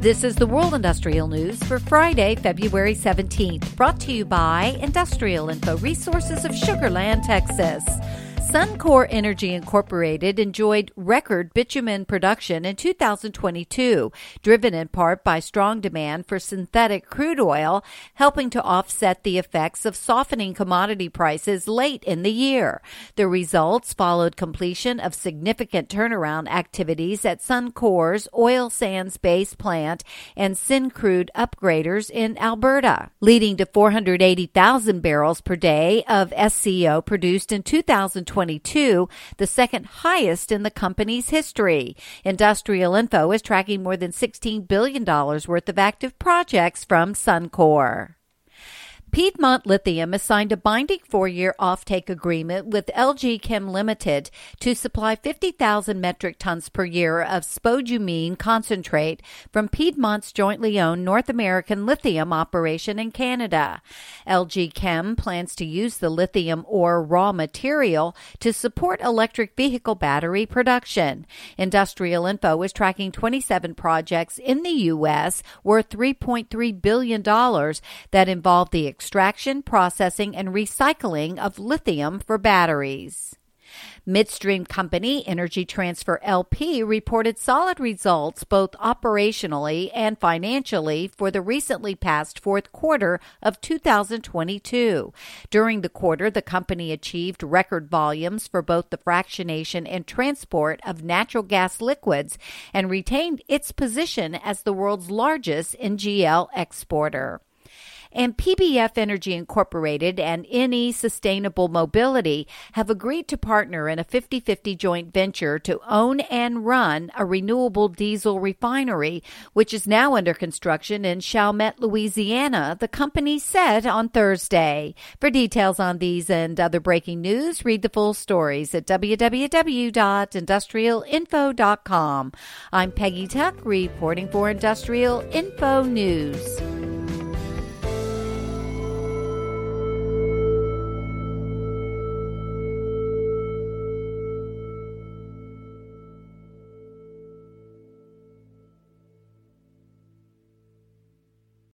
This is the World Industrial News for Friday, February 17th, brought to you by Industrial Info Resources of Sugar Land, Texas. Suncor Energy Incorporated enjoyed record bitumen production in 2022, driven in part by strong demand for synthetic crude oil, helping to offset the effects of softening commodity prices late in the year. The results followed completion of significant turnaround activities at Suncor's oil sands base plant and Syncrude upgraders in Alberta, leading to 480,000 barrels per day of SCO produced in 2022 2022, the second highest in the company's history. Industrial Info is tracking more than $16 billion worth of active projects from Suncor. Piedmont Lithium has signed a binding four year offtake agreement with LG Chem Limited to supply 50,000 metric tons per year of spodumene concentrate from Piedmont's jointly owned North American lithium operation in Canada. LG Chem plans to use the lithium ore raw material to support electric vehicle battery production. Industrial Info is tracking 27 projects in the U.S. worth $3.3 billion that involve the extraction, processing, and recycling of lithium for batteries. Midstream company Energy Transfer LP reported solid results both operationally and financially for the recently passed fourth quarter of 2022. During the quarter, the company achieved record volumes for both the fractionation and transport of natural gas liquids and retained its position as the world's largest NGL exporter and PBF Energy Incorporated and Eni Sustainable Mobility have agreed to partner in a 50 50 joint venture to own and run a renewable diesel refinery, which is now under construction in Chalmette, Louisiana, the company said on Thursday. For details on these and other breaking news, read the full stories at www.industrialinfo.com. I'm Peggy Tuck reporting for Industrial Info News.